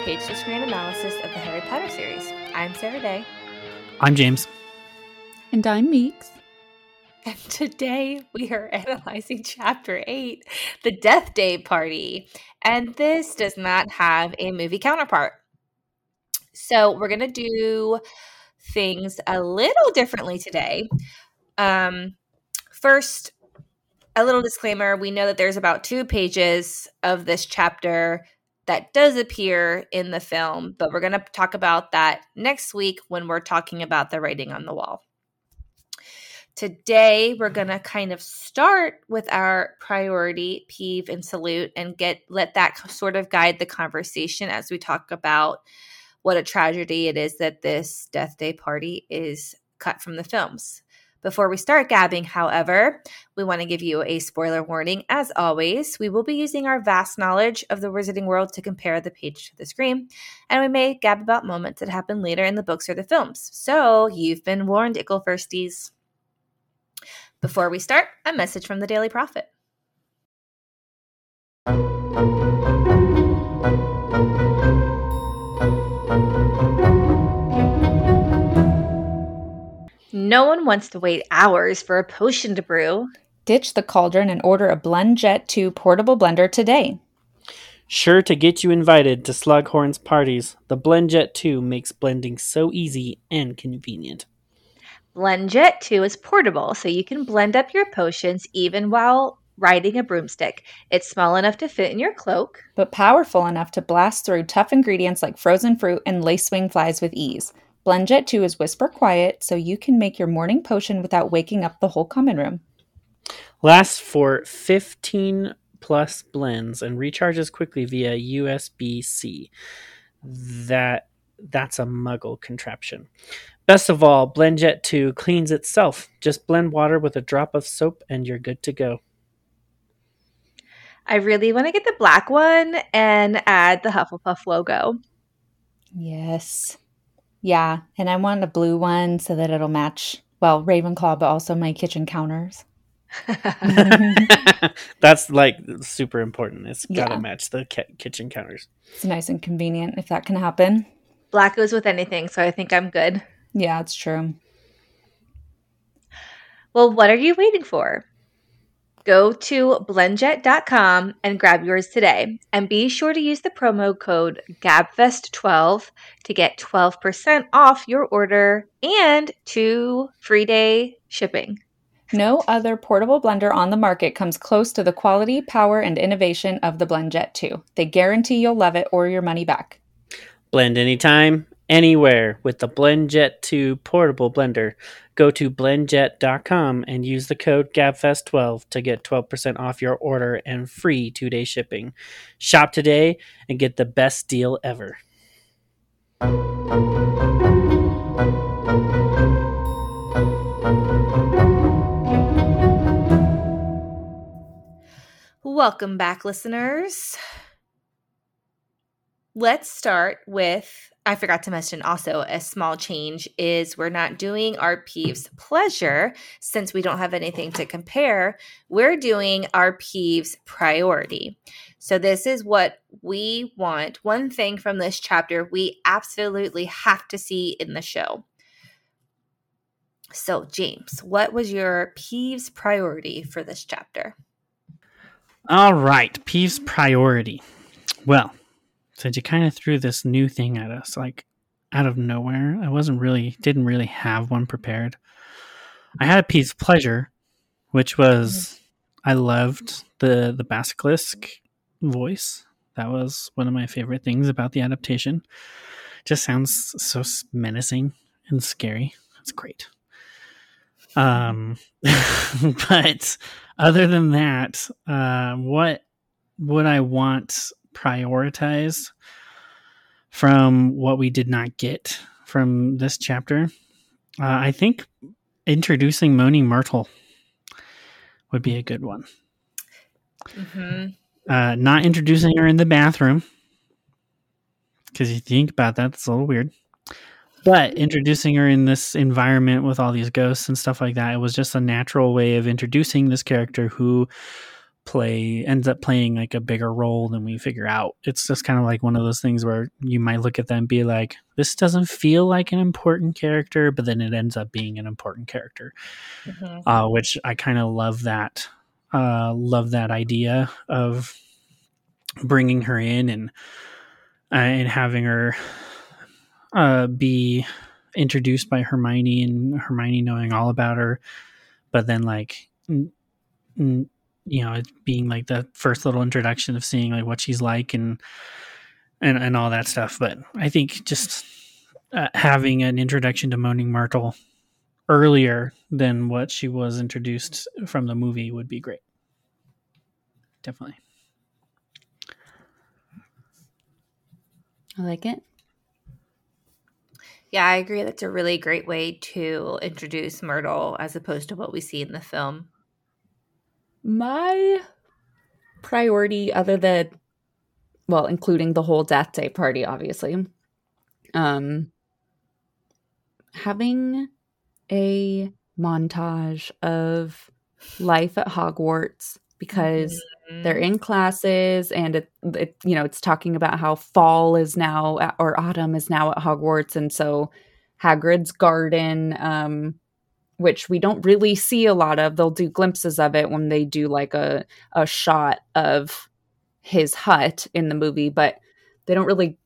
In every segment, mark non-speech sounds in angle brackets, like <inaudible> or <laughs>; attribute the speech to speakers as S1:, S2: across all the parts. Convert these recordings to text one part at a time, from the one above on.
S1: page to screen analysis of the Harry Potter series. I'm Sarah-Daye.
S2: I'm James.
S3: And I'm Meeks.
S1: And today we are analyzing chapter 8, The Deathday Party. And this does not have a movie counterpart. So we're going to do things a little differently today. Um, first, a little disclaimer we know that there's about two pages of this chapter that does appear in the film, but we're going to talk about that next week when we're talking about the writing on the wall. Today, we're going to kind of start with our priority, peeve, and salute, and get let that sort of guide the conversation as we talk about what a tragedy it is that this death day party is cut from the films. Before we start gabbing, however, we want to give you a spoiler warning. As always, we will be using our vast knowledge of the Wizarding World to compare the page to the screen, and we may gab about moments that happen later in the books or the films. So you've been warned, Ickle Firsties. Before we start, a message from the Daily Prophet. No one wants to wait hours for a potion to brew.
S3: Ditch the cauldron and order a BlendJet 2 portable blender today.
S2: Sure to get you invited to Slughorn's parties, the BlendJet 2 makes blending so easy and convenient.
S1: BlendJet 2 is portable, so you can blend up your potions even while riding a broomstick. It's small enough to fit in your cloak,
S3: but powerful enough to blast through tough ingredients like frozen fruit and lacewing flies with ease. BlendJet 2 is whisper quiet, so you can make your morning potion without waking up the whole common room.
S2: Lasts for 15 plus blends and recharges quickly via USB C. That that's a muggle contraption. Best of all, BlendJet 2 cleans itself. Just blend water with a drop of soap and you're good to go.
S1: I really want to get the black one and add the Hufflepuff logo.
S3: Yes. Yeah, and I want a blue one so that it'll match well Ravenclaw, but also my kitchen counters. <laughs>
S2: That's like super important. It's got to
S3: Yeah.
S2: match the ki- kitchen counters.
S3: It's nice and convenient if that can happen.
S1: Black goes with anything, so I think I'm good.
S3: Yeah, it's true.
S1: Well, what are you waiting for? Go to blendjet.com and grab yours today. And be sure to use the promo code GABFEST12 to get 12% off your order and two free day shipping.
S3: No other portable blender on the market comes close to the quality, power, and innovation of the BlendJet 2. They guarantee you'll love it or your money back.
S2: Blend anytime, anywhere with the BlendJet 2 portable blender. Go to blendjet.com and use the code GABFEST12 to get 12% off your order and free two day shipping. Shop today and get the best deal ever.
S1: Welcome back, listeners. Let's start with I forgot to mention also a small change is we're not doing our peeves pleasure since we don't have anything to compare. We're doing our peeves priority. So this is what we want. One thing from this chapter we absolutely have to see in the show. So, James, what was your peeves priority for this chapter?
S2: All right, Peeves priority. Well, since you kind of threw this new thing at us, like out of nowhere, I wasn't really, didn't really have one prepared. I had a Peeves pleasure, which was I loved the the basilisk voice. That was one of my favorite things about the adaptation. Just sounds so menacing and scary. It's great. Um, <laughs> but other than that, uh, what would I want prioritized from what we did not get from this chapter? Uh, I think introducing Moaning Myrtle would be a good one.
S1: Mm-hmm.
S2: Uh, not introducing her in the bathroom because you think about that, it's a little weird. But introducing her in this environment with all these ghosts and stuff like that, it was just a natural way of introducing this character who play ends up playing like a bigger role than we figure out. It's just kind of like one of those things where you might look at them and be like, this doesn't feel like an important character, but then it ends up being an important character. Mm-hmm. Uh, which I kind of love that. Uh, love that idea of bringing her in and uh, and having her uh, be introduced by Hermione and Hermione knowing all about her, but then like. N- n- you know, it being like the first little introduction of seeing like what she's like and and and all that stuff. But I think just uh, having an introduction to Moaning Myrtle earlier than what she was introduced from the movie would be great. Definitely.
S3: I like it.
S1: Yeah, I agree. That's a really great way to introduce Myrtle as opposed to what we see in the film
S3: my priority other than well including the whole death day party obviously um having a montage of life at hogwarts because mm-hmm. they're in classes and it, it you know it's talking about how fall is now at, or autumn is now at hogwarts and so hagrid's garden um which we don't really see a lot of. They'll do glimpses of it when they do like a a shot of his hut in the movie, but they don't really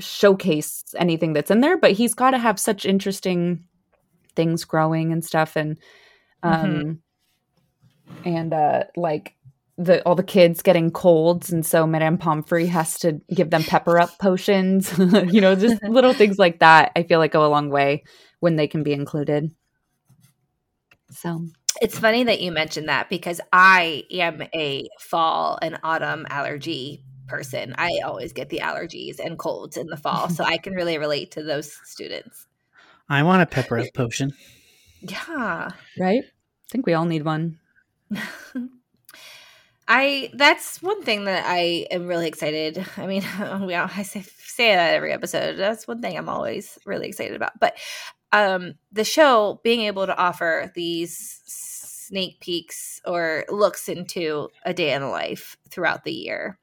S3: showcase anything that's in there. But he's got to have such interesting things growing and stuff, and mm-hmm. um, mm-hmm. and uh, like the all the kids getting colds, and so Madame Pomfrey has to give them pepper up potions. <laughs> you know, just <laughs> little things like that. I feel like go a long way when they can be included. So
S1: it's funny that you mentioned that because I am a fall and autumn allergy person. I always get the allergies and colds in the fall, so <laughs> I can really relate to those students.
S2: I want a pepper potion. <laughs>
S1: Yeah.
S3: Right? I think we all need one. <laughs>
S1: I that's one thing that I am really excited. I mean, we all, I say say that every episode. That's one thing I'm always really excited about. But um, the show being able to offer these sneak peeks or looks into a day in the life throughout the year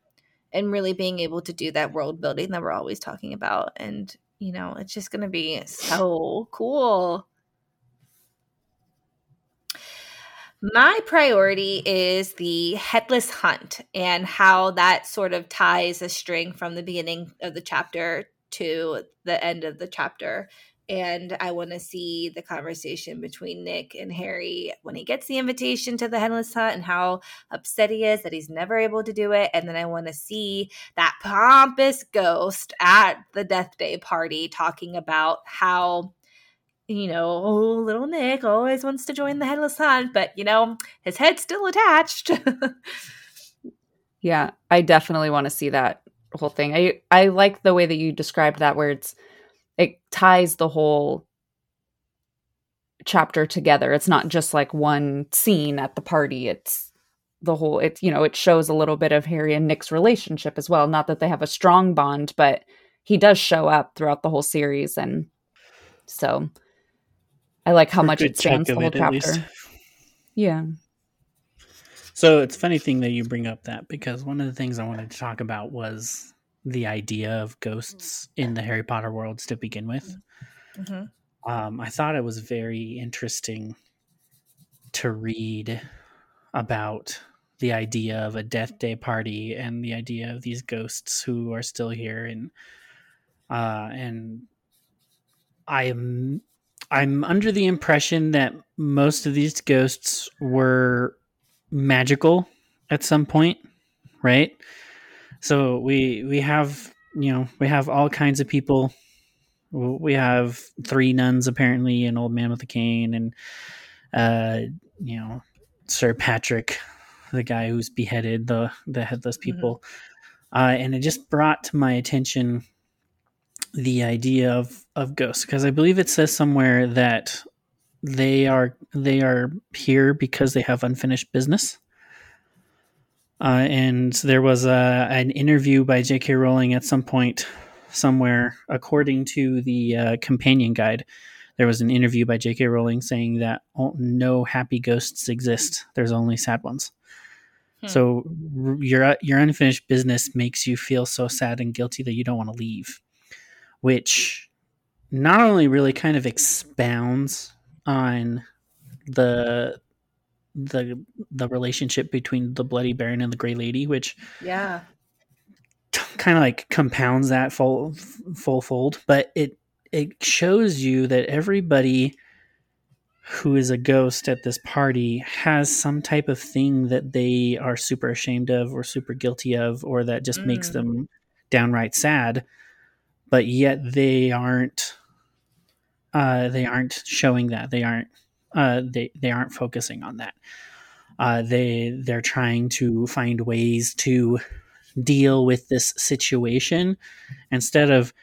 S1: and really being able to do that world building that we're always talking about. And you know it's just going to be so cool. My priority is the headless hunt and how that sort of ties a string from the beginning of the chapter to the end of the chapter and I want to see the conversation between Nick and Harry when he gets the invitation to the Headless Hunt and how upset he is that he's never able to do it. And then I want to see that pompous ghost at the Death Day party talking about how, you know, oh, little Nick always wants to join the Headless Hunt, but, you know, his head's still attached. <laughs>
S3: yeah, I definitely want to see that whole thing. I, I like the way that you described that, where it's, it ties the whole chapter together. It's not just like one scene at the party. It's the whole it's you know, it shows a little bit of Harry and Nick's relationship as well. Not that they have a strong bond, but he does show up throughout the whole series and so I like how much it spans the whole chapter. Yeah.
S2: So it's funny thing that you bring up that because one of the things I wanted to talk about was the idea of ghosts in the Harry Potter worlds to begin with. Mm-hmm. Um, I thought it was very interesting to read about the idea of a death day party and the idea of these ghosts who are still here and uh, and I'm I'm under the impression that most of these ghosts were magical at some point, right? So we we have you know we have all kinds of people. We have three nuns apparently, an old man with a cane, and uh, you know Sir Patrick, the guy who's beheaded the the headless mm-hmm. people. Mm-hmm. Uh, and it just brought to my attention the idea of of ghosts because I believe it says somewhere that they are they are here because they have unfinished business. Uh, and there was a, an interview by J.K. Rowling at some point somewhere, according to the uh, companion guide. There was an interview by J.K. Rowling saying that no happy ghosts exist. There's only sad ones. Hmm. So your your unfinished business makes you feel so sad and guilty that you don't want to leave, which not only really kind of expounds on the the the relationship between the bloody baron and the gray lady which
S1: yeah
S2: kind of like compounds that full full fold but it it shows you that everybody who is a ghost at this party has some type of thing that they are super ashamed of or super guilty of or that just mm. makes them downright sad but yet they aren't uh, they aren't showing that they aren't uh, they they aren't focusing on that uh, they they're trying to find ways to deal with this situation instead of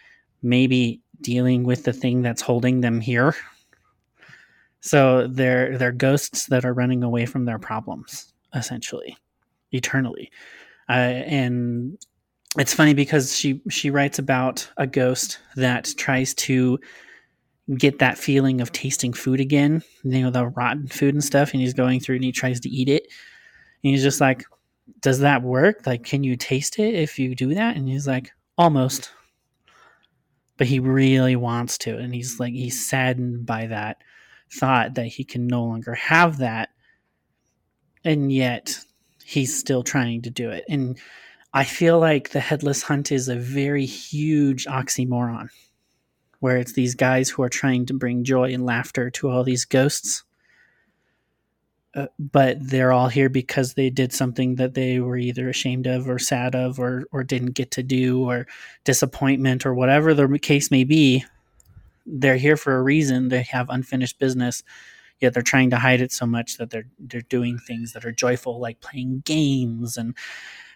S2: maybe dealing with the thing that's holding them here so they're they're ghosts that are running away from their problems, essentially, eternally. Uh, and it's funny because she she writes about a ghost that tries to get that feeling of tasting food again, you know, the rotten food and stuff, and he's going through and he tries to eat it. And he's just like, Does that work? Like, can you taste it if you do that? And he's like, Almost. But he really wants to. And he's like, he's saddened by that thought that he can no longer have that and yet he's still trying to do it and i feel like the headless hunt is a very huge oxymoron where it's these guys who are trying to bring joy and laughter to all these ghosts. Uh, but they're all here because they did something that they were either ashamed of or sad of or or didn't get to do or disappointment or whatever the case may be. They're here for a reason. They have unfinished business, yet they're trying to hide it so much that they're they're doing things that are joyful, like playing games and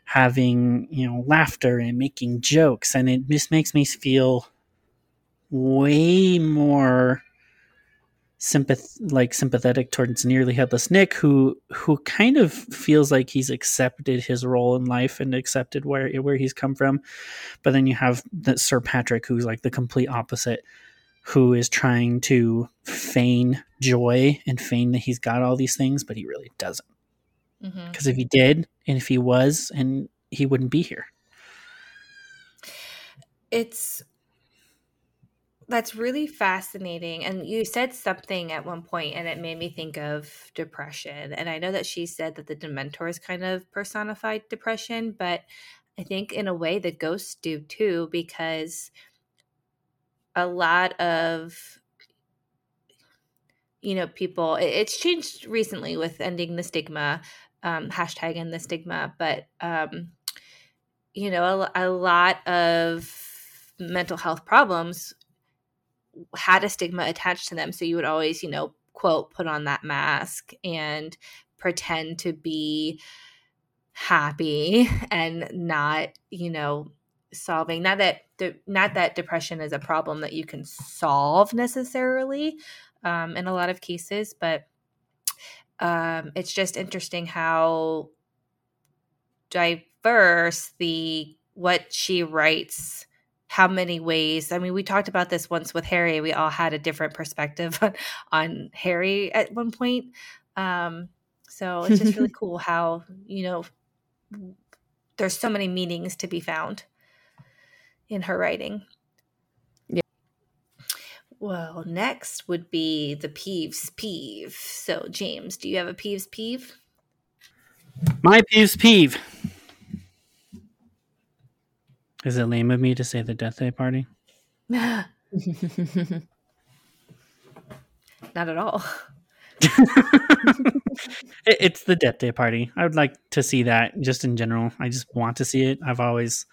S2: having you know laughter and making jokes, and it just makes me feel way more sympath like sympathetic towards nearly headless Nick, who who kind of feels like he's accepted his role in life and accepted where where he's come from. But then you have the Sir Patrick, who's like the complete opposite, who is trying to feign joy and feign that he's got all these things, but he really doesn't. Because mm-hmm. if he did, and if he was, and he wouldn't be here.
S1: It's that's really fascinating. And you said something at one point, and it made me think of depression. And I know that she said that the Dementors kind of personified depression, but I think in a way the ghosts do too, because a lot of you know people it's changed recently with ending the stigma um, hashtag end the stigma but um, you know a, a lot of mental health problems had a stigma attached to them. So you would always you know quote put on that mask and pretend to be happy and not you know solving. Not that de- not that depression is a problem that you can solve necessarily um, in a lot of cases but um, it's just interesting how diverse the what she writes how many ways i mean we talked about this once with harry we all had a different perspective on, <laughs> on harry at one point um, so it's just really <laughs> cool how you know there's so many meanings to be found in her writing. Yeah. Well, next would be the Peeves peeve. So, James, do you have a Peeves peeve?
S2: My Peeves peeve. Is it lame of me to say the death day party? <laughs>
S1: Not at all. <laughs>
S2: it's the death day party. I would like to see that just in general. I just want to see it. I've always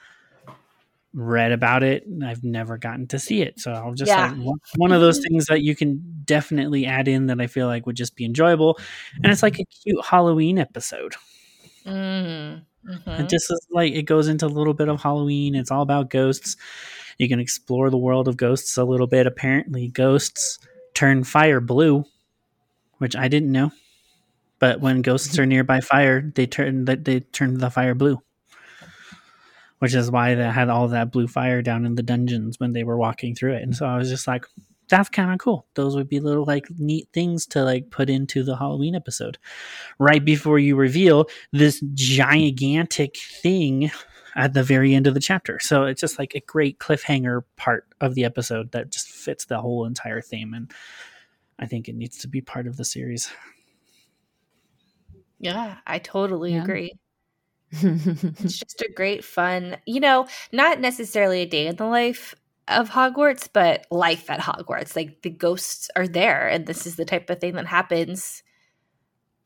S2: read about it and I've never gotten to see it. So I'll just yeah. like one of those <laughs> things that you can definitely add in that I feel like would just be enjoyable. And it's like a cute Halloween episode. Mm-hmm. Mm-hmm. It just is like it goes into a little bit of Halloween. It's all about ghosts. You can explore the world of ghosts a little bit. Apparently, ghosts turn fire blue, which I didn't know. But when ghosts are nearby <laughs> fire, they turn that they turn the fire blue which is why they had all that blue fire down in the dungeons when they were walking through it. And so I was just like, that's kind of cool. Those would be little like neat things to like put into the Halloween episode right before you reveal this gigantic thing at the very end of the chapter. So it's just like a great cliffhanger part of the episode that just fits the whole entire theme. And I think it needs to be part of the series.
S1: Yeah, I totally yeah. agree. it's just a great fun, you know, not necessarily a day in the life of Hogwarts, but life at Hogwarts. Like the ghosts are there, and this is the type of thing that happens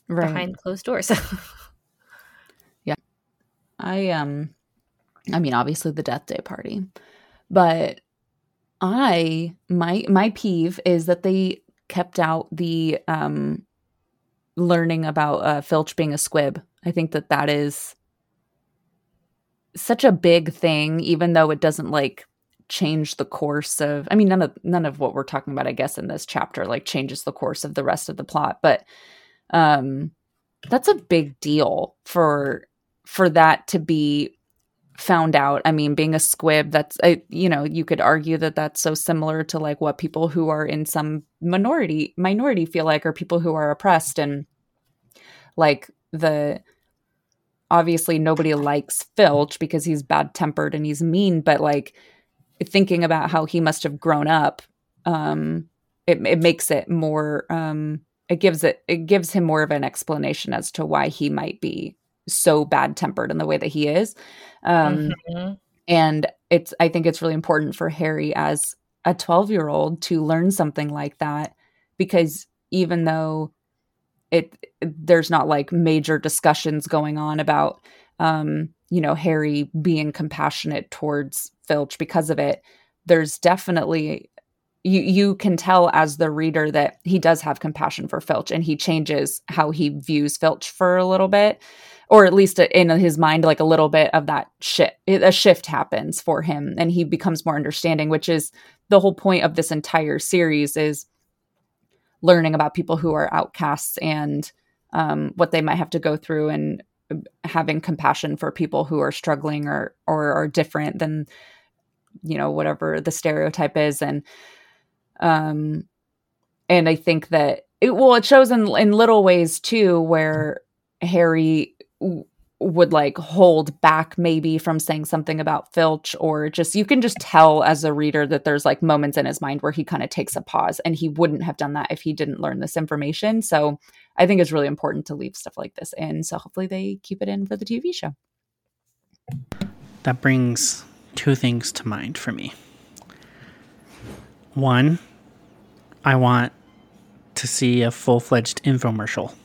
S1: right. behind closed doors. <laughs>
S3: yeah. I um I mean obviously the death day party. But I my my peeve is that they kept out the um learning about uh, Filch being a squib. I think that that is such a big thing even though it doesn't like change the course of I mean none of none of what we're talking about I guess in this chapter like changes the course of the rest of the plot but um that's a big deal for for that to be found out. I mean being a squib that's I, you know you could argue that that's so similar to like what people who are in some minority minority feel like or people who are oppressed and like the obviously nobody likes filch because he's bad tempered and he's mean but like thinking about how he must have grown up um it, it makes it more um it gives it it gives him more of an explanation as to why he might be so bad tempered in the way that he is um mm-hmm. and it's i think it's really important for harry as a 12 year old to learn something like that because even though it there's not like major discussions going on about um you know harry being compassionate towards filch because of it there's definitely you you can tell as the reader that he does have compassion for Filch and he changes how he views Filch for a little bit or at least in his mind like a little bit of that shit a shift happens for him and he becomes more understanding which is the whole point of this entire series is learning about people who are outcasts and um, what they might have to go through and having compassion for people who are struggling or or are different than you know whatever the stereotype is. And um, and I think that it, well, it shows in in little ways too, where Harry would like hold back maybe from saying something about Filch, or just you can just tell as a reader that there's like moments in his mind where he kind of takes a pause, and he wouldn't have done that if he didn't learn this information. So I think it's really important to leave stuff like this in. So hopefully they keep it in for the TV show.
S2: That brings two things to mind for me. One, I want to see a full fledged infomercial.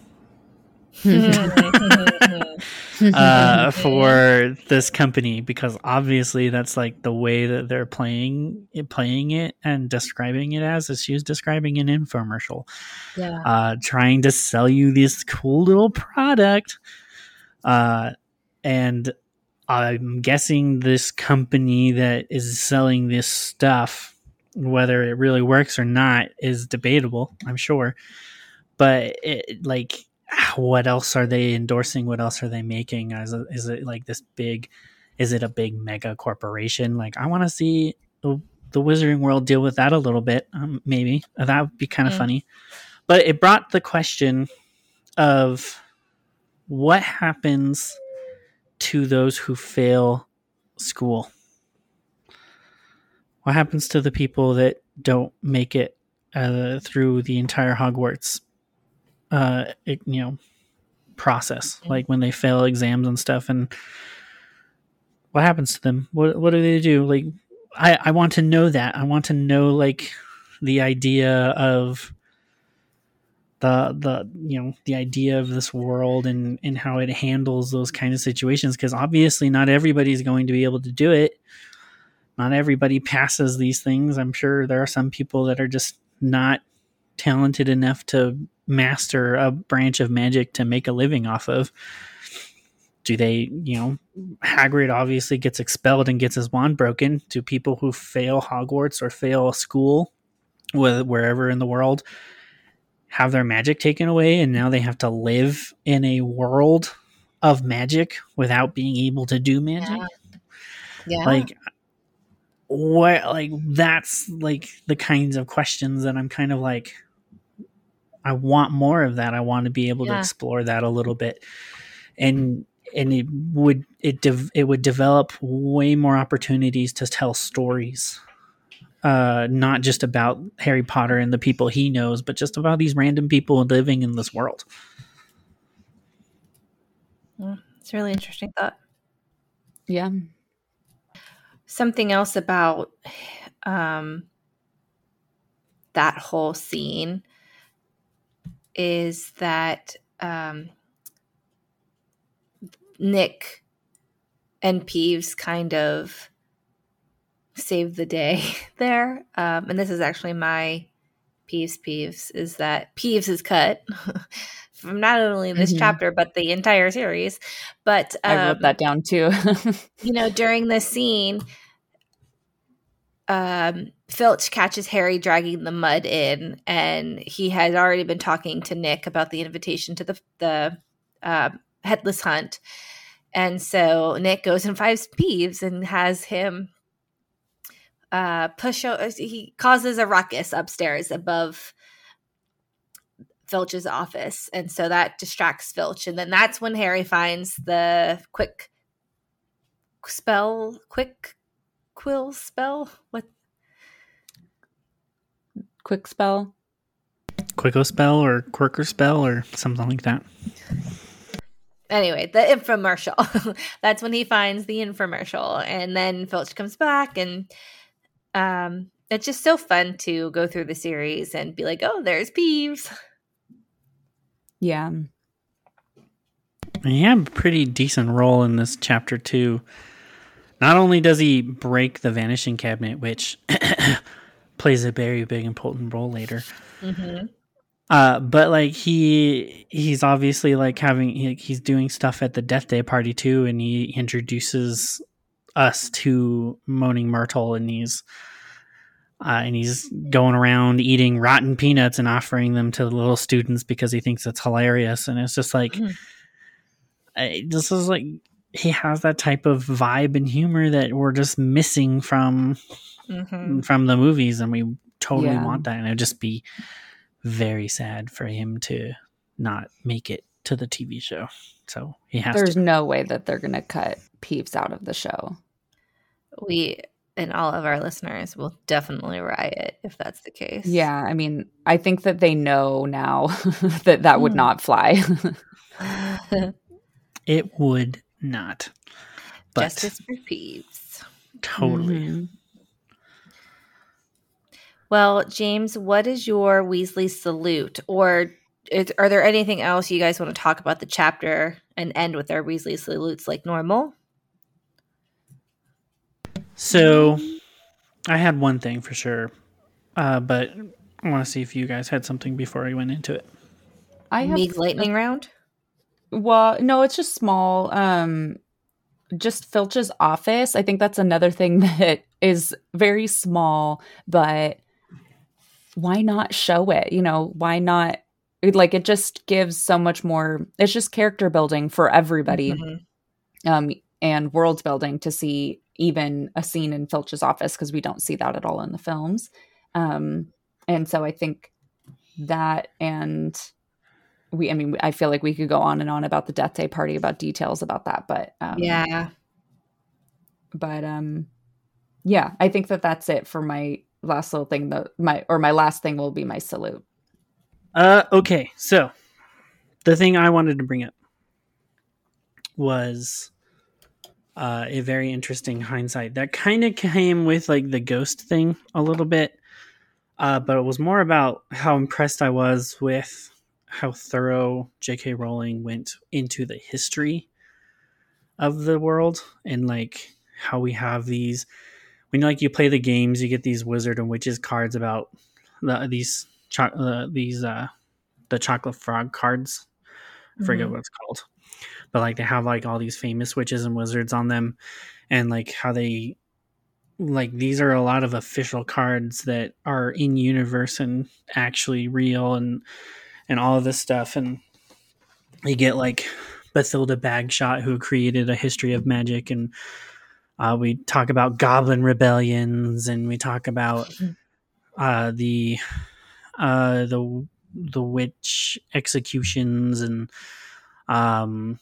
S2: <laughs> uh, for this company because obviously that's like the way that they're playing it, playing it and describing it as is was describing an infomercial, yeah, uh, trying to sell you this cool little product, uh, and I'm guessing this company that is selling this stuff whether it really works or not is debatable, I'm sure. But it, like, what else are they endorsing? What else are they making? Is it, is it like this big? Is it a big mega corporation? Like, I want to see the, the, Wizarding World deal with that a little bit. Um, maybe that would be kind of mm. funny. But it brought the question of what happens to those who fail school what happens to the people that don't make it uh, through the entire Hogwarts, uh, you know, process? Like when they fail exams and stuff, and what happens to them? What what do they do? Like, I I want to know that. I want to know like the idea of the the you know the idea of this world and and how it handles those kind of situations because obviously not everybody's going to be able to do it not everybody passes these things. I'm sure there are some people that are just not talented enough to master a branch of magic to make a living off of. Do they, you know, Hagrid obviously gets expelled and gets his wand broken. Do people who fail Hogwarts or fail a school, wherever in the world, have their magic taken away and now they have to live in a world of magic without being able to do magic? Yeah. yeah. Like what like that's like the kinds of questions that I'm kind of like I want more of that. I want to be able to explore that a little bit. And and it would it dev- it would develop way more opportunities to tell stories. Uh not just about Harry Potter and the people he knows, but just about these random people living in this world.
S1: It's a really interesting thought.
S3: Yeah.
S1: Something else about um, that whole scene is that um, Nick and Peeves kind of saved the day <laughs> there. Um, and this is actually my Peeves Peeves is that Peeves is cut <laughs> from not only this
S3: Mhm.
S1: chapter but the entire series. But um,
S3: I wrote that down too. <laughs>
S1: you know, during this scene, um, Filch catches Harry dragging the mud in, and he has already been talking to Nick about the invitation to the the uh, headless hunt. And so Nick goes and finds Peeves and has him uh, push. o- He causes a ruckus upstairs above Filch's office, and so that distracts Filch. And then that's when Harry finds the quick spell quick quill spell what
S3: Quick spell.
S2: Quicko spell or quirker spell or something like that.
S1: anyway the infomercial <laughs> that's when he finds the infomercial and then filch comes back and um it's just so fun to go through the series and be like oh there's peeves
S3: Yeah.
S2: And he had a pretty decent role in this chapter too. Not only does he break the vanishing cabinet, which <coughs> plays a very big important role later,
S1: mm-hmm.
S2: uh, but like he he's obviously like having he, he's doing stuff at the death day party too, and he introduces us to Moaning Myrtle, and he's uh, and he's going around eating rotten peanuts and offering them to the little students because he thinks it's hilarious, and it's just like.
S1: Mhm.
S2: I, this is like he has that type of vibe and humor that we're just missing from
S1: Mm-hmm.
S2: from the movies and we totally
S3: Yeah.
S2: want that and it'd just be very sad for him to not make it to the TV show so he has
S3: There's
S2: to
S3: no way that they're going to cut Peeves out of the show.
S1: we and all of our listeners will definitely riot if that's the case
S3: Yeah. I mean, I think that they know now <laughs> that that would
S1: Hmm.
S3: not fly. <laughs>
S2: it would not but
S1: justice for peeves
S2: totally
S3: Mhm.
S1: Well, James, what is your Weasley salute? Or is, are there anything else you guys want to talk about the chapter and end with our Weasley salutes like normal?
S2: so I had one thing for sure uh, but I want to see if you guys had something before I went into it
S3: I have
S1: Meek lightning round?
S3: Well, no, it's just small. Um just Filch's office. I think that's another thing <laughs> that is very small, but why not show it? You know, why not like it just gives so much more it's just character building for everybody
S1: Mhm.
S3: um and world building to see even a scene in Filch's office because we don't see that at all in the films. Um and so I think that and we i mean i feel like we could go on and on about the death day party about details about that but um
S1: Yeah.
S3: but um yeah i think that that's it for my last little thing the my or my last thing will be my salute
S2: Uh, okay, so the thing I wanted to bring up was uh, a very interesting hindsight that kind of came with like the ghost thing a little bit, uh, but it was more about how impressed I was with how thorough J.K. Rowling went into the history of the world and like how we have these when like you play the games you get these wizard and witches cards about the, these cho- uh, these uh the chocolate frog cards i forget
S3: Mhm.
S2: what it's called but like they have like all these famous witches and wizards on them and like how they like these are a lot of official cards that are in universe and actually real and and all of this stuff and you get like Bathilda Bagshot who created a history of magic and Uh, we talk about goblin rebellions, and we talk about uh, the uh, the the witch executions and um,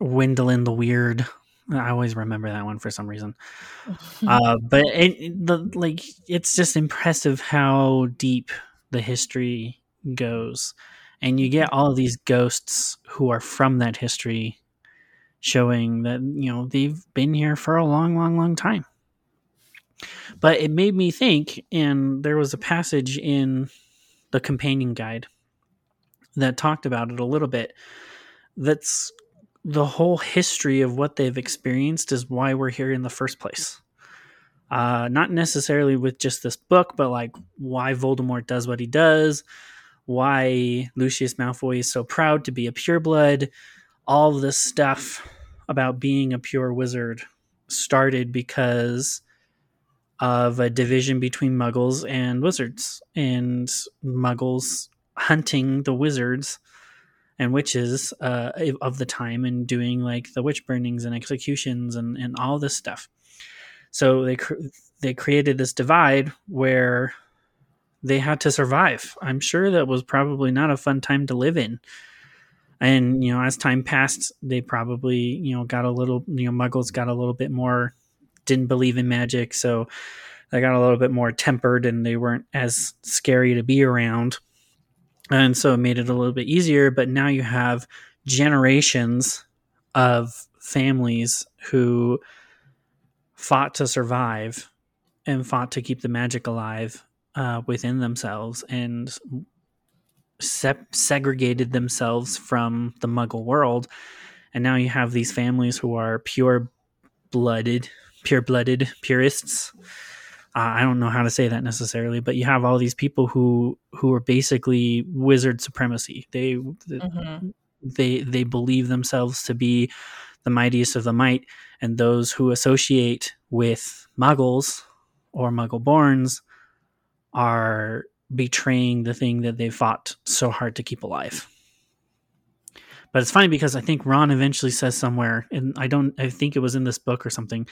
S2: Wendelin the Weird. I always remember that one for some reason. <laughs> Uh, but it, the like, it's just impressive how deep the history goes, and you get all of these ghosts who are from that history, showing that you know they've been here for a long, long, long time. But it made me think, and there was a passage in the companion guide that talked about it a little bit. That's the whole history of what they've experienced is why we're here in the first place. Uh, not necessarily with just this book, but like why Voldemort does what he does, why Lucius Malfoy is so proud to be a pureblood. All this stuff about being a pure wizard started because of a division between muggles and wizards, and muggles hunting the wizards and witches uh, of the time and doing like the witch burnings and executions and, and all this stuff. So they cr- they created this divide where they had to survive. I'm sure that was probably not a fun time to live in. And you know, as time passed, they probably you know got a little you know muggles got a little bit more didn't believe in magic, so they got a little bit more tempered and they weren't as scary to be around and so it made it a little bit easier but now you have generations of families who fought to survive and fought to keep the magic alive uh, within themselves and sep- segregated themselves from the muggle world and now you have these families who are pure blooded pure blooded purists I don't know how to say that necessarily, but you have all these people who who are basically wizard supremacy. They mm-hmm. they they believe themselves to be the mightiest of the might, and those who associate with muggles or muggle borns are betraying the thing that they fought so hard to keep alive. But it's funny because I think Ron eventually says somewhere, and I don't, I think it was in this book or something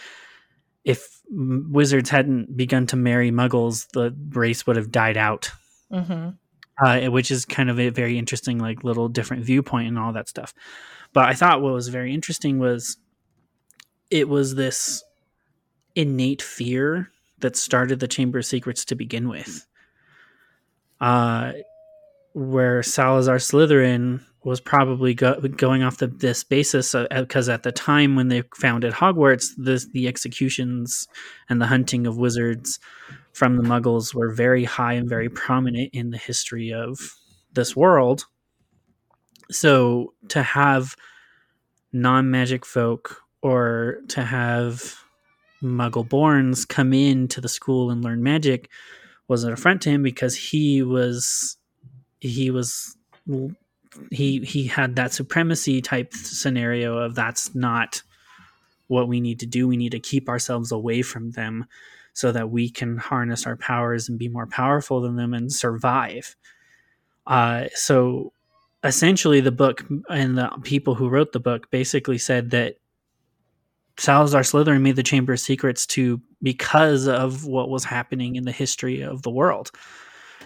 S2: if wizards hadn't begun to marry muggles, the race would have died out. Mm-hmm. Uh, which is kind of a very interesting, like little different viewpoint and all that stuff. But I thought what was very interesting was it was this innate fear that started the Chamber of Secrets to begin with. Uh, where Salazar Slytherin was probably go- going off the, this basis because at the time when they founded Hogwarts, the, the executions and the hunting of wizards from the Muggles were very high and very prominent in the history of this world. So to have non magic folk or to have Muggle borns come in to the school and learn magic was an affront to him because he was he was he he had that supremacy type scenario of that's not what we need to do. We need to keep ourselves away from them so that we can harness our powers and be more powerful than them and survive. Uh, so essentially, the book and the people who wrote the book basically said that Salazar Slytherin made the Chamber of Secrets to because of what was happening in the history of the world.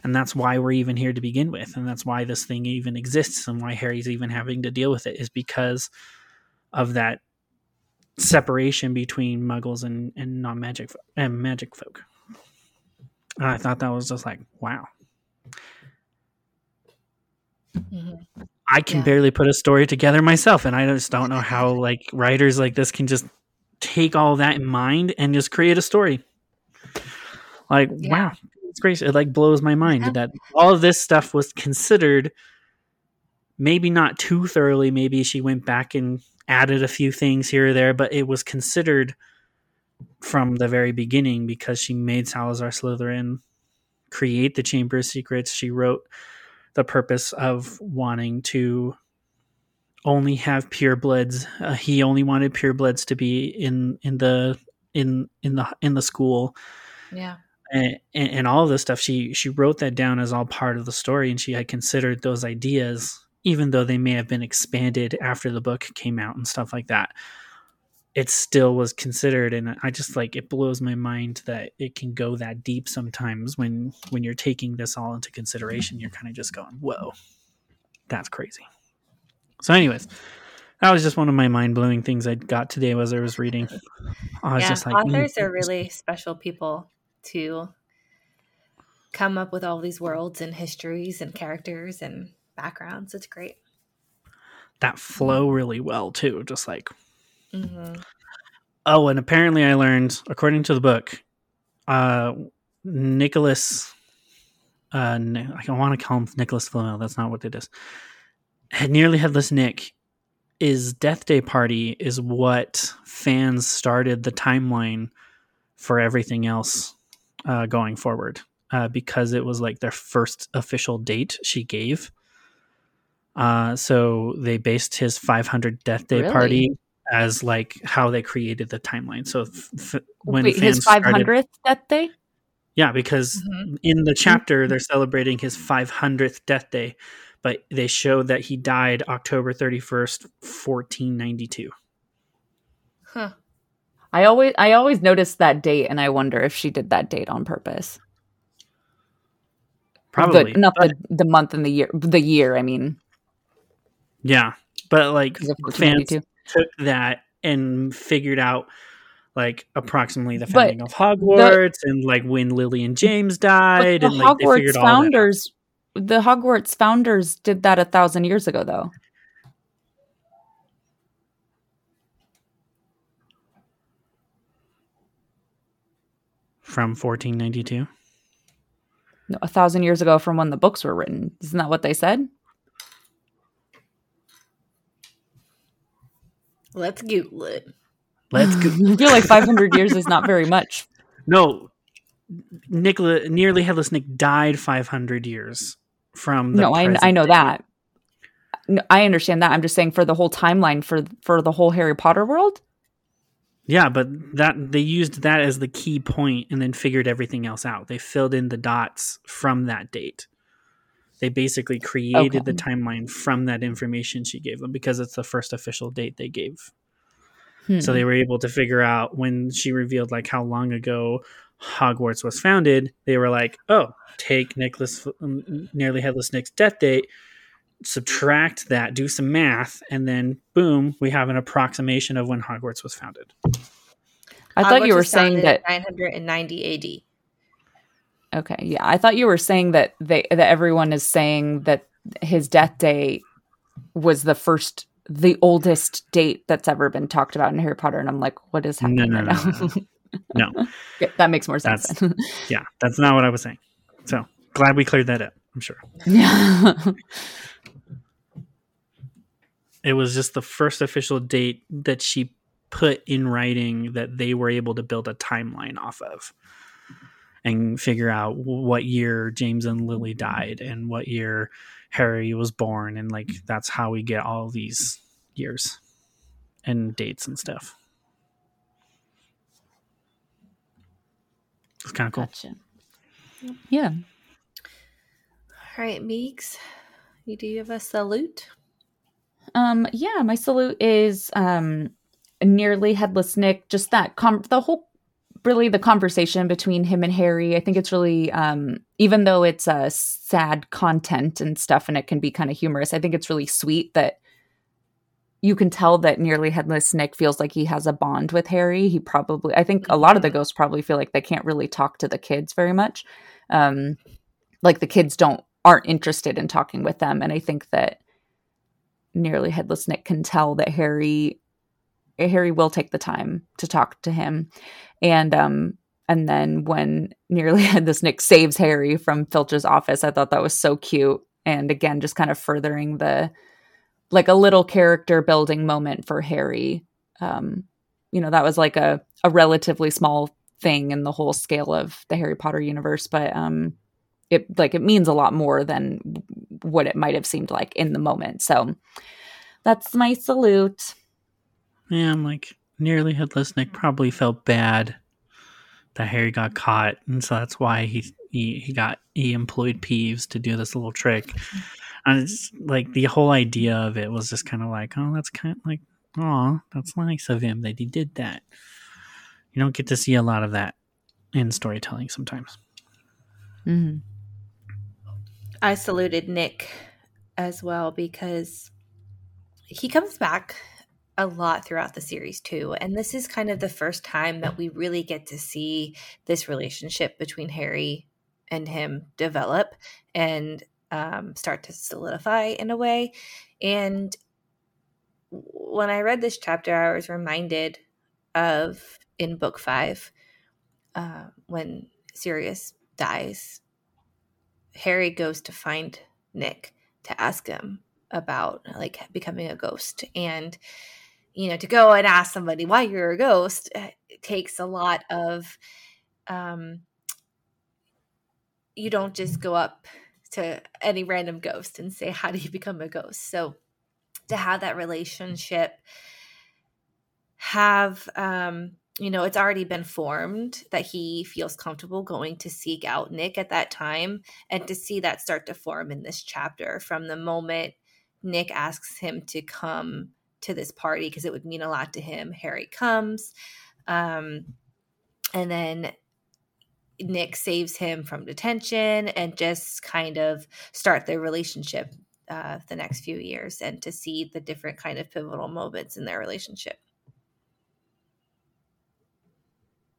S2: And that's why we're even here to begin with. And that's why this thing even exists and why harry's even having to deal with it is because of that separation between muggles and, and non-magic and magic folk. And i thought that was just like wow mm-hmm. i can yeah. barely put a story together myself and i just don't know <laughs> how like writers like this can just take all that in mind and just create a story like yeah. wow it's great. It like blows my mind yeah. that all of this stuff was considered maybe not too thoroughly. Maybe she went back and added a few things here or there, but it was considered from the very beginning because she made Salazar Slytherin create the Chamber of Secrets. She wrote the purpose of wanting to only have purebloods. Uh, he only wanted purebloods to be in in the in in the in the school.
S1: Yeah
S2: and, and all of this stuff she she wrote that down as all part of the story and she had considered those ideas even though they may have been expanded after the book came out and stuff like that it still was considered and i just like it blows my mind that it can go that deep sometimes when when you're taking this all into consideration you're kind of just going whoa that's crazy so anyways that was just one of my mind-blowing things i got today as i was reading i was
S1: yeah,
S2: just like
S1: authors
S2: mm,
S1: are really special people to come up with all these worlds and histories and characters and backgrounds. It's great.
S2: that flow really well too just like
S1: hmm
S2: Oh, and apparently I learned, according to the book, uh, Nicholas, uh, I want to call him Nicholas Flamel. That's not what it is. Had nearly headless Nick. Is Deathday Party is what fans started the timeline for everything else uh, going forward uh, because it was like their first official date she gave. Uh, so they based his 500 Death Day
S3: Really?
S2: Party as like how they created the timeline. So f- f- when
S3: Wait, his five
S2: started,
S3: hundredth death day.
S2: yeah, because
S1: Mhm.
S2: in the chapter they're celebrating his 500th death day, but they show that he died October 31st, 1492.
S1: Huh.
S3: I always I always notice that date, and I wonder if she did that date on purpose.
S2: Probably,
S3: the, not
S2: but-
S3: the the month and the year. The year, I mean,
S2: yeah, but like fans
S3: 1492.
S2: Took that and figured out like approximately the
S3: But
S2: founding of Hogwarts and like when Lily and James died
S3: the
S2: and like they
S3: Hogwarts
S2: figured that out.
S3: founders, the Hogwarts founders did that a thousand years ago, though.
S2: from 1492.
S3: No, a thousand years ago from when the books were written. Isn't that what they said?
S1: Let's Google it.
S2: Let's <laughs> go.
S3: I feel like 500 years is not very much.
S2: No, Nicola, nearly headless Nick died 500 years from the
S3: No, I, I know that. No, I understand that. I'm just saying for the whole timeline for for the whole Harry Potter world.
S2: Yeah, but that they used that as the key point and then figured everything else out. They filled in the dots from that date. They basically created the timeline from that information she gave them because it's the first official date they gave.
S3: Hmm.
S2: So they were able to figure out when she revealed like how long ago Hogwarts was founded. They were like, "Oh, take Nicholas um, nearly headless Nick's death date, subtract that, do some math, and then boom, we have an approximation of when Hogwarts was founded."
S3: I thought
S1: Hogwarts
S3: you were saying that.
S1: 990 AD.
S3: Okay, yeah, I thought you were saying that they that everyone is saying that his death day was the first, the oldest date that's ever been talked about in Harry Potter, and I'm like, what is happening
S2: no,
S3: right
S2: no,
S3: now?
S2: no, no. No,
S3: Yeah, that makes more sense.
S2: That's- <laughs> yeah, that's not what I was saying. So glad we cleared that up. I'm sure
S3: yeah.
S2: it was just the first official date that she put in writing that they were able to build a timeline off of and figure out what year James and Lily died and what year Harry was born and like that's how we get all these years and dates and stuff. It's kind of cool.
S3: Gotcha. Yeah.
S1: All right, Meeks, you do have a salute?
S3: Um, yeah, my salute is um nearly headless Nick. Just that com- the whole really the conversation between him and Harry. I think it's really um even though it's a uh, sad content and stuff and it can be kind of humorous, I think it's really sweet that you can tell that nearly headless Nick feels like he has a bond with Harry. He probably I think a lot of the ghosts probably feel like they can't really talk to the kids very much. Um like the kids don't aren't interested in talking with them and I think that nearly headless Nick can tell that Harry Harry will take the time to talk to him. And um and then when nearly <laughs> this Nick saves Harry from Filch's office, I thought that was so cute. And again, just kind of furthering the like a little character building moment for Harry. Um, you know, that was like a, a relatively small thing in the whole scale of the Harry Potter universe, but um it like it means a lot more than what it might have seemed like in the moment. So that's my salute.
S2: Yeah, I'm like nearly headless Nick probably felt bad that Harry got caught, and so that's why he he, he got he employed Peeves to do this little trick. And it's like the whole idea of it was just kind of like, oh, that's kind of like oh, that's nice of him that he did that." You don't get to see a lot of that in storytelling sometimes.
S3: Mhm.
S1: I saluted Nick as well because he comes back a lot throughout the series too. And this is kind of the first time that we really get to see this relationship between Harry and him develop and um, start to solidify in a way. And when I read this chapter, I was reminded of in book five uh, when Sirius dies. Harry goes to find Nick to ask him about like becoming a ghost and you know to go and ask somebody why you're a ghost eh, takes a lot of um you don't just go up to any random ghost and say how do you become a ghost? So to have that relationship have um you know it's already been formed that he feels comfortable going to seek out nick at that time and to see that start to form in this chapter from the moment nick asks him to come to this party because it would mean a lot to him harry comes um and then nick saves him from detention and just kind of start their relationship uh, the next few years and to see the different kind of pivotal moments in their relationship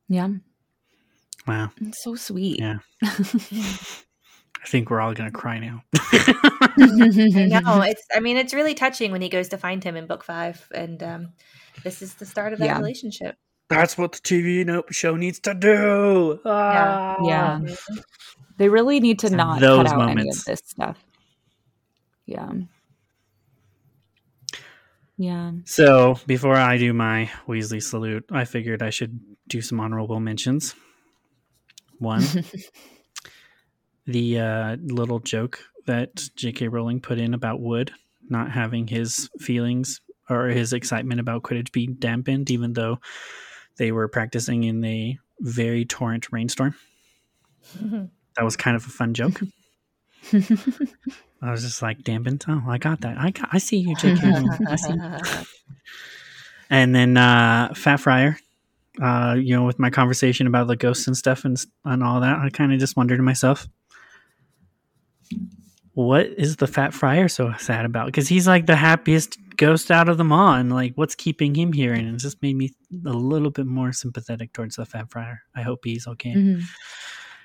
S3: Yeah.
S2: Wow.
S3: It's so sweet.
S2: Yeah. <laughs> I think we're all gonna cry now. <laughs>
S1: no, it's. I mean, it's really touching when he goes to find him in book five, and um, this is the start of that
S3: Yeah.
S1: relationship.
S2: That's what the TV no- show needs to do. Ah.
S3: Yeah. They really need to not
S2: those
S3: cut out any of this stuff. Yeah. Yeah.
S2: So before I do my Weasley salute, I figured I should do some honorable mentions. One, <laughs> the uh, little joke that J.K. Rowling put in about Wood not having his feelings or his excitement about Quidditch be dampened, even though they were practicing in a very torrent rainstorm. <laughs> That was kind of a fun joke. I was just like, dampened. Oh, I got that. I got, I see you, J.K. Rowling. <laughs> I see you. And then uh, Fat Friar, uh, you know, with my conversation about the ghosts and stuff and, and all that, I kind of just wondered to myself, what is the Fat friar so sad about? Because he's like the happiest ghost out of them all. And like, what's keeping him here? And it just made me a little bit more sympathetic towards the Fat friar. I hope he's okay,
S3: Mhm.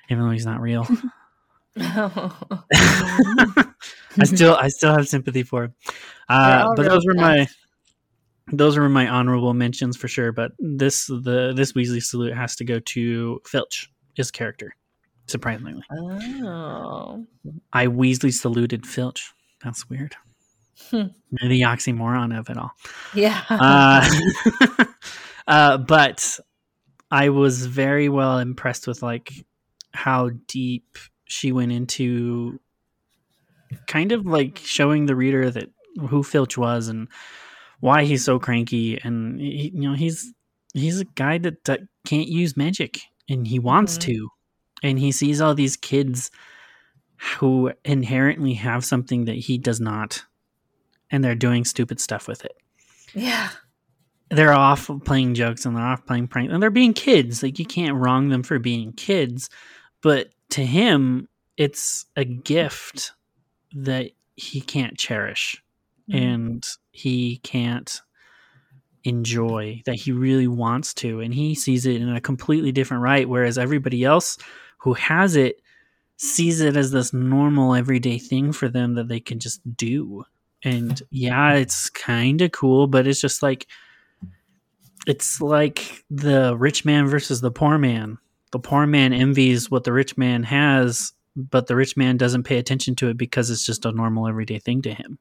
S2: even though he's not real.
S1: Oh. <laughs> <laughs>
S2: I still I still have sympathy for him. Uh, but those were my those were my honorable mentions for sure. But this the this Weasley salute has to go to Filch, his character. Surprisingly,
S1: oh.
S2: I Weasley saluted Filch. That's weird.
S1: Hmm.
S2: the oxymoron of it all.
S1: Yeah.
S2: Uh, <laughs> uh, but I was very well impressed with like how deep she went into kind of like showing the reader that who Filch was and why he's so cranky and he, you know he's he's a guy that, that can't use magic and he wants
S1: Mhm.
S2: to and he sees all these kids who inherently have something that he does not and they're doing stupid stuff with it
S1: yeah.
S2: they're off playing jokes and they're off playing pranks and they're being kids. Like you can't wrong them for being kids, but to him, it's a gift that he can't cherish mm-hmm. and he can't enjoy that he really wants to and he sees it in a completely different right whereas everybody else who has it sees it as this normal everyday thing for them that they can just do. And yeah it's kind of cool but it's just like it's like the rich man versus the poor man. The poor man envies what the rich man has but the rich man doesn't pay attention to it because it's just a normal everyday thing to him.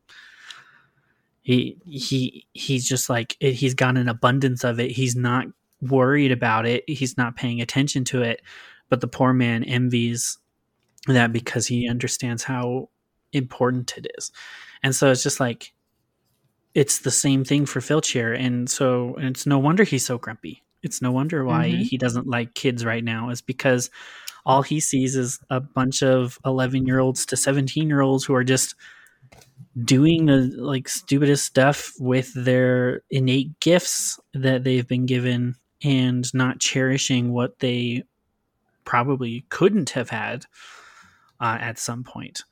S2: He he he's just like he's got an abundance of it. He's not worried about it. He's not paying attention to it but the poor man envies that because he understands how important it is. And so it's just like it's the same thing for filch here and so it's no wonder he's so grumpy. It's no wonder why
S3: Mhm.
S2: he doesn't like kids right now is because all he sees is a bunch of 11 year olds to 17 year olds who are just doing the like stupidest stuff with their innate gifts that they've been given and not cherishing what they probably couldn't have had uh, at some point.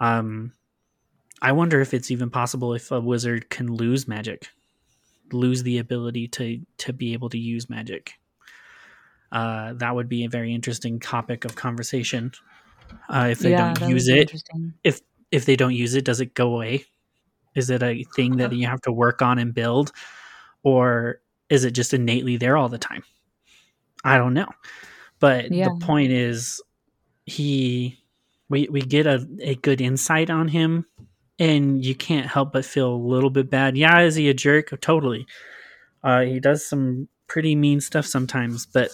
S2: Um, I wonder if it's even possible if a wizard can lose magic, lose the ability to to be able to use magic. Uh, that would be a very interesting topic of conversation. Uh, if they
S3: Yeah,
S2: don't use it, if if they don't use it, does it go away? Is it a thing that you have to work on and build, or is it just innately there all the time? I don't know. But
S3: Yeah.
S2: the point is, he we we get a, a good insight on him, and you can't help but feel a little bit bad. Yeah, is he a jerk? Totally. Uh, he does some pretty mean stuff sometimes, but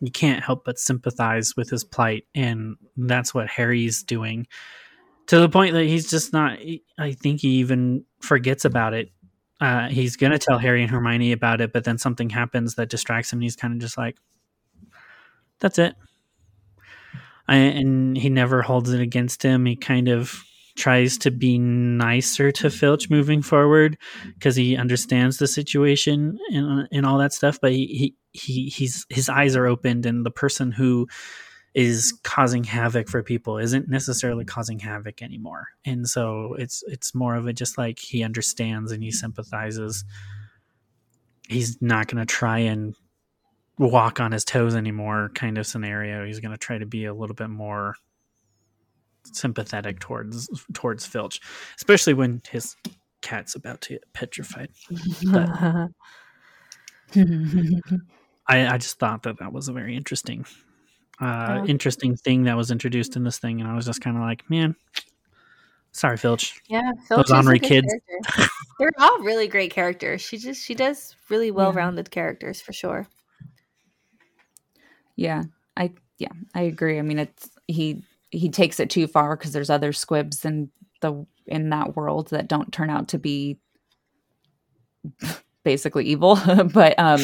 S2: you can't help but sympathize with his plight, and that's what Harry's doing to the point that he's just not. I think he even forgets about it. Uh, he's gonna tell Harry and Hermione about it, but then something happens that distracts him, and he's kind of just like, "That's it." I, and he never holds it against him. He kind of tries to be nicer to Filch moving forward because he understands the situation and and all that stuff. But he, he he he's his eyes are opened, and the person who is causing havoc for people isn't necessarily causing havoc anymore. And so it's it's more of a just like he understands and he sympathizes. He's not going to try and walk on his toes anymore kind of scenario. He's going to try to be a little bit more sympathetic towards towards Filch, especially when his cat's about to get petrified. I, I just thought that that was a very interesting, uh,
S1: Yeah.
S2: interesting thing that was introduced in this thing, and I was just kind of like, man, sorry, Filch.
S1: Yeah,
S2: Those
S1: Filch
S2: ornery
S1: good
S2: kids.
S1: They're all really great characters. She just she does really well-rounded characters for sure.
S3: Yeah, I yeah, I agree. I mean, it's he he takes it too far because there's other squibs in the in that world that don't turn out to be basically evil, <laughs> but um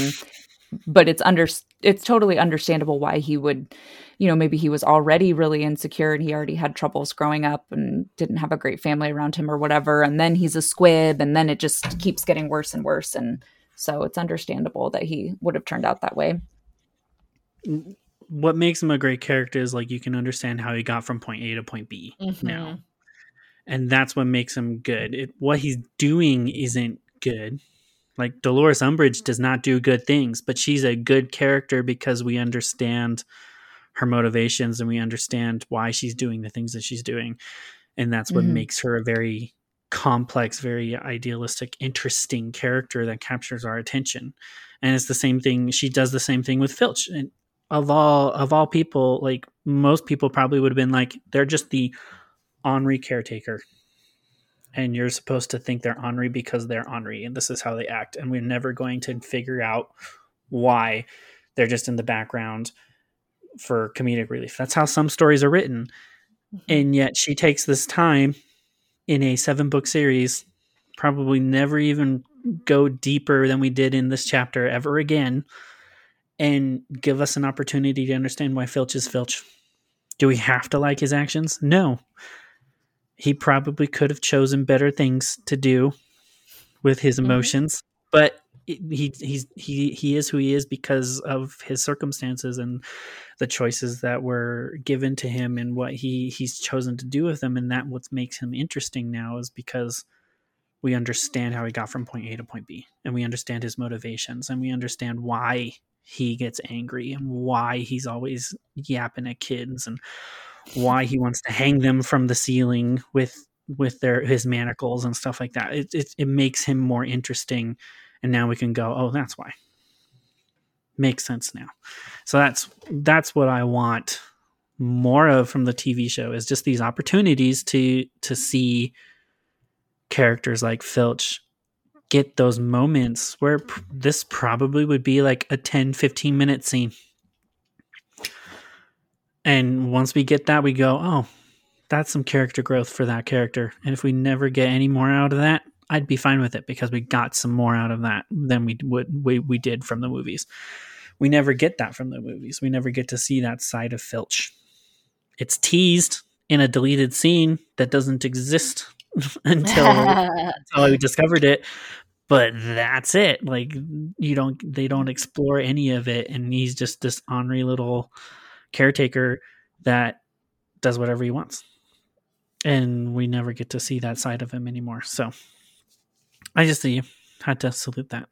S3: but it's under it's totally understandable why he would you know maybe he was already really insecure and he already had troubles growing up and didn't have a great family around him or whatever and then he's a squib and then it just keeps getting worse and worse and so it's understandable that he would have turned out that way
S2: What makes him a great character is like you can understand how he got from point A to point B now, and that's what makes him good. It, what he's doing isn't good. Like Dolores Umbridge does not do good things, but she's a good character because we understand her motivations and we understand why she's doing the things that she's doing, and that's what
S3: Mhm.
S2: makes her a very complex, very idealistic, interesting character that captures our attention. And it's the same thing. She does the same thing with Filch. And of all of all people, like most people probably would have been like, they're just the ornery caretaker. And you're supposed to think they're ornery because they're ornery, and this is how they act. And we're never going to figure out why they're just in the background for comedic relief. That's how some stories are written. Mm-hmm. And yet she takes this time in a seven book series, probably never even go deeper than we did in this chapter ever again, and give us an opportunity to understand why Filch is Filch. Do we have to like his actions? No. He probably could have chosen better things to do with his
S1: Mhm.
S2: emotions, but it- he he's he he is who he is because of his circumstances and the choices that were given to him and what he he's chosen to do with them and that what makes him interesting now is because we understand how he got from point A to point B and we understand his motivations and we understand why he gets angry and why he's always yapping at kids and why he wants to hang them from the ceiling with with their his manacles and stuff like that. It it, it makes him more interesting and now we can go, oh, that's why. Makes sense now. So that's that's what I want more of from the TV show is just these opportunities to to see characters like Filch get those moments where pr- this probably would be like a 10 15 minute scene. And once we get that we go, oh, that's some character growth for that character. And if we never get any more out of that, I'd be fine with it because we got some more out of that than we would we, we did from the movies. We never get that from the movies. We never get to see that side of Filch. It's teased in a deleted scene that doesn't exist <laughs> until <laughs> until I discovered it. But that's it. Like you don't they don't explore any of it and he's just this ornery little caretaker that does whatever he wants. And we never get to see that side of him anymore. So I just see had to salute that.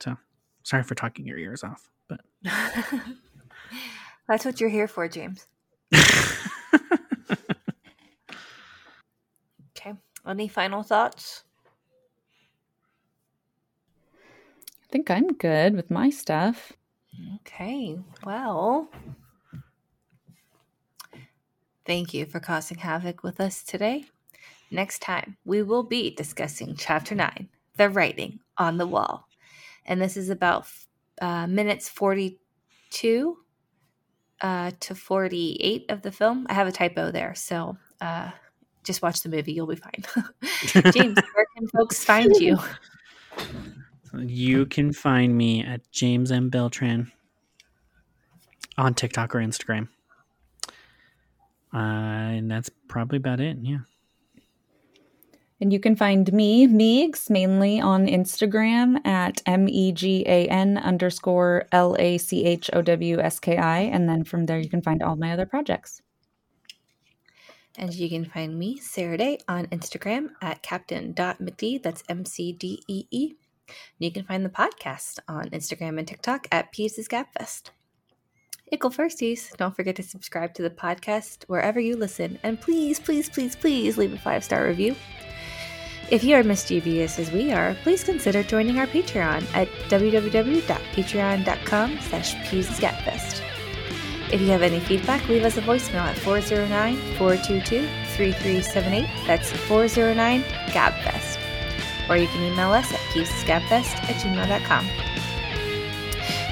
S2: So sorry for talking your ears off, but <laughs>
S1: that's what you're here for, James. okay. Any final thoughts?
S3: I think I'm good with my stuff.
S1: Okay. Well, thank you for causing havoc with us today. Next time, we will be discussing Chapter 9 The Writing on the Wall. And this is about uh, minutes 42 uh, to 48 of the film. I have a typo there. So uh, just watch the movie. You'll be fine. <laughs> James, where can folks find you?
S2: You can find me at James M. Beltran on TikTok or Instagram. Uh, and that's probably about it. Yeah.
S3: And you can find me, Meegs, mainly on Instagram at M E G A N underscore L A C H O W S K I. And then from there, you can find all my other projects.
S1: And you can find me, Sarah-Daye, on Instagram at captain.mcdee. That's M C D E E. You can find the podcast on Instagram and TikTok at Peeves' Gabfest. Ickle Firsties, don't forget to subscribe to the podcast wherever you listen. And please, please, please, please leave a five star review. If you are mischievous as we are, please consider joining our Patreon at www.patreon.com slash peevesgabfest. If you have any feedback, leave us a voicemail at 409 422 3378. That's 409 GABFEST. Or you can email us at peevesgabfest at gmail.com.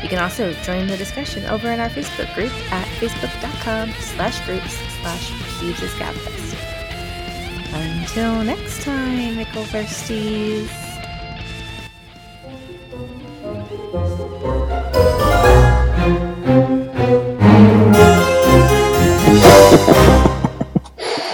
S1: You can also join the discussion over in our Facebook group at facebook.com slash groups slash peevesgabfest. Until next time, Ickle Firsties.